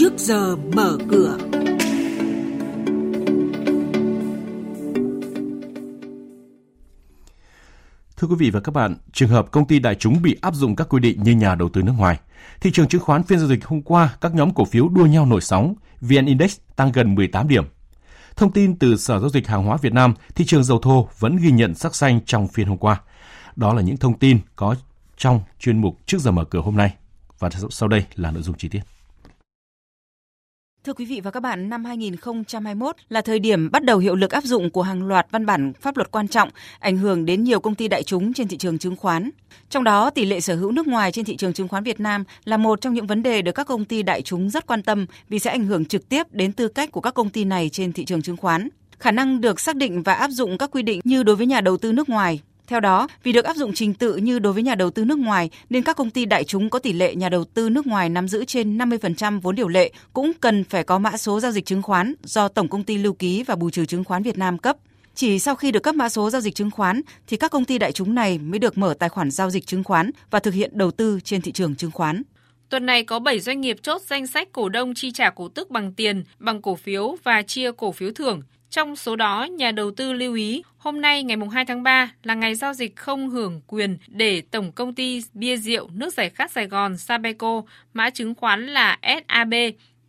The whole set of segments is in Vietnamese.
trước giờ mở cửa. Thưa quý vị và các bạn, trường hợp công ty đại chúng bị áp dụng các quy định như nhà đầu tư nước ngoài. Thị trường chứng khoán phiên giao dịch hôm qua, các nhóm cổ phiếu đua nhau nổi sóng, VN Index tăng gần 18 điểm. Thông tin từ Sở Giao dịch Hàng hóa Việt Nam, thị trường dầu thô vẫn ghi nhận sắc xanh trong phiên hôm qua. Đó là những thông tin có trong chuyên mục trước giờ mở cửa hôm nay. Và sau đây là nội dung chi tiết. Thưa quý vị và các bạn, năm 2021 là thời điểm bắt đầu hiệu lực áp dụng của hàng loạt văn bản pháp luật quan trọng ảnh hưởng đến nhiều công ty đại chúng trên thị trường chứng khoán. Trong đó, tỷ lệ sở hữu nước ngoài trên thị trường chứng khoán Việt Nam là một trong những vấn đề được các công ty đại chúng rất quan tâm vì sẽ ảnh hưởng trực tiếp đến tư cách của các công ty này trên thị trường chứng khoán. Khả năng được xác định và áp dụng các quy định như đối với nhà đầu tư nước ngoài, theo đó, vì được áp dụng trình tự như đối với nhà đầu tư nước ngoài nên các công ty đại chúng có tỷ lệ nhà đầu tư nước ngoài nắm giữ trên 50% vốn điều lệ cũng cần phải có mã số giao dịch chứng khoán do Tổng công ty lưu ký và bù trừ chứng khoán Việt Nam cấp. Chỉ sau khi được cấp mã số giao dịch chứng khoán thì các công ty đại chúng này mới được mở tài khoản giao dịch chứng khoán và thực hiện đầu tư trên thị trường chứng khoán. Tuần này có 7 doanh nghiệp chốt danh sách cổ đông chi trả cổ tức bằng tiền, bằng cổ phiếu và chia cổ phiếu thưởng. Trong số đó, nhà đầu tư lưu ý hôm nay ngày 2 tháng 3 là ngày giao dịch không hưởng quyền để Tổng Công ty Bia Rượu Nước Giải Khát Sài Gòn Sabeco, mã chứng khoán là SAB,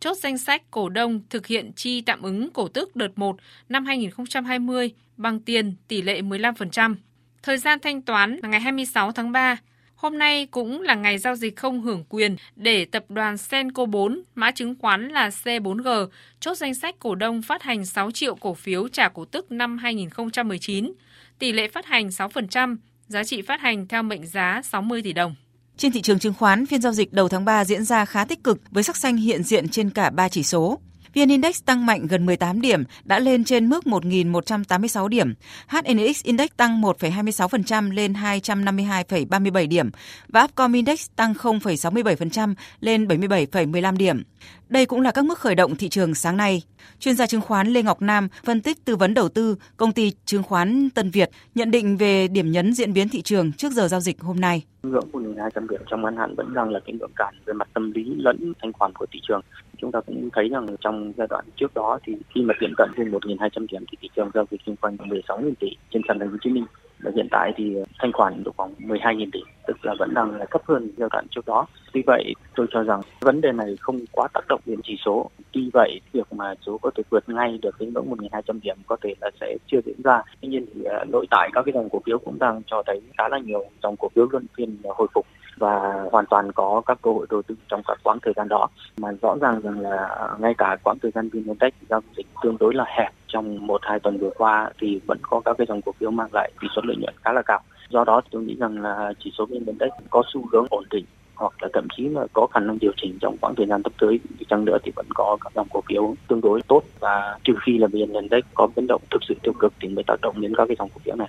chốt danh sách cổ đông thực hiện chi tạm ứng cổ tức đợt 1 năm 2020 bằng tiền tỷ lệ 15%. Thời gian thanh toán là ngày 26 tháng 3 Hôm nay cũng là ngày giao dịch không hưởng quyền để tập đoàn Senco 4, mã chứng khoán là C4G, chốt danh sách cổ đông phát hành 6 triệu cổ phiếu trả cổ tức năm 2019. Tỷ lệ phát hành 6%, giá trị phát hành theo mệnh giá 60 tỷ đồng. Trên thị trường chứng khoán, phiên giao dịch đầu tháng 3 diễn ra khá tích cực với sắc xanh hiện diện trên cả 3 chỉ số. VN Index tăng mạnh gần 18 điểm, đã lên trên mức 1.186 điểm. HNX Index tăng 1,26% lên 252,37 điểm và Upcom Index tăng 0,67% lên 77,15 điểm. Đây cũng là các mức khởi động thị trường sáng nay. Chuyên gia chứng khoán Lê Ngọc Nam phân tích tư vấn đầu tư công ty chứng khoán Tân Việt, nhận định về điểm nhấn diễn biến thị trường trước giờ giao dịch hôm nay. Ngưỡng 1.200 điểm, trong ngắn hạn vẫn đang là cái ngưỡng cản về mặt tâm lý lẫn thanh khoản của thị trường. Chúng ta cũng thấy rằng trong giai đoạn trước đó thì khi mà tiệm cận vùng 1.200 điểm thì thị trường giao dịch xung quanh 16.000 tỷ trên sàn thành phố Hồ Chí Minh và hiện tại thì ờ, thanh khoản được khoảng 12.000 tỷ, tức là vẫn đang là thấp hơn giai đoạn trước đó. Tuy vậy, tôi cho rằng vấn đề này không quá tác động đến chỉ số. Tuy vậy, việc mà số có thể vượt ngay được đến ngưỡng 1.200 điểm có thể là sẽ chưa diễn ra. Tuy nhiên thì ờ, nội tại các cái dòng cổ phiếu cũng đang cho thấy khá là nhiều dòng cổ phiếu luân phiên hồi phục và hoàn toàn có các cơ hội đầu tư trong các quãng thời gian đó. Mà rõ ràng rằng là ngay cả quãng thời gian VN giao dịch tương đối là hẹp trong một, hai tuần vừa qua thì vẫn có các cái dòng cổ phiếu mang lại tỷ suất lợi nhuận khá là cao. Do đó tôi nghĩ rằng là chỉ số VN có xu hướng ổn định hoặc là thậm chí là có khả năng điều chỉnh trong khoảng thời gian sắp tới. Thì chăng nữa thì vẫn có các dòng cổ phiếu tương đối tốt. Và trừ khi là VN Index có biến động thực sự tiêu cực thì mới tác động đến các cái dòng cổ phiếu này.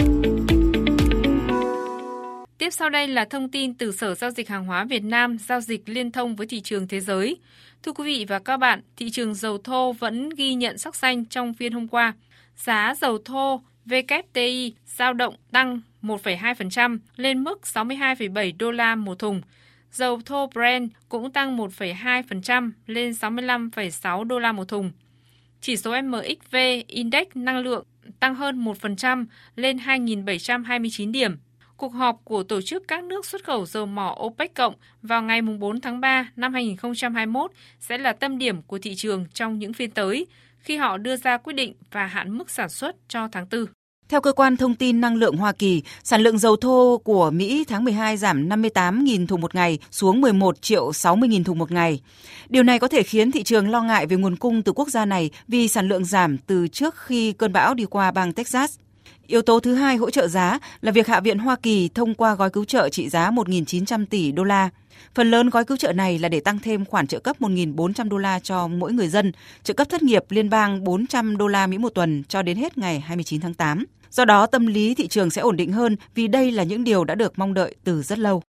Tiếp sau đây là thông tin từ Sở Giao dịch Hàng hóa Việt Nam giao dịch liên thông với thị trường thế giới. Thưa quý vị và các bạn, thị trường dầu thô vẫn ghi nhận sắc xanh trong phiên hôm qua. Giá dầu thô WTI giao động tăng 1,2% lên mức 62,7 đô la một thùng. Dầu thô Brent cũng tăng 1,2% lên 65,6 đô la một thùng. Chỉ số MXV Index năng lượng tăng hơn 1% lên 2.729 điểm. Cuộc họp của Tổ chức các nước xuất khẩu dầu mỏ OPEC cộng vào ngày 4 tháng 3 năm 2021 sẽ là tâm điểm của thị trường trong những phiên tới, khi họ đưa ra quyết định và hạn mức sản xuất cho tháng 4. Theo cơ quan thông tin năng lượng Hoa Kỳ, sản lượng dầu thô của Mỹ tháng 12 giảm 58.000 thùng một ngày xuống 11 triệu 60.000 thùng một ngày. Điều này có thể khiến thị trường lo ngại về nguồn cung từ quốc gia này vì sản lượng giảm từ trước khi cơn bão đi qua bang Texas. Yếu tố thứ hai hỗ trợ giá là việc Hạ viện Hoa Kỳ thông qua gói cứu trợ trị giá 1.900 tỷ đô la. Phần lớn gói cứu trợ này là để tăng thêm khoản trợ cấp 1.400 đô la cho mỗi người dân, trợ cấp thất nghiệp liên bang 400 đô la Mỹ một tuần cho đến hết ngày 29 tháng 8. Do đó, tâm lý thị trường sẽ ổn định hơn vì đây là những điều đã được mong đợi từ rất lâu.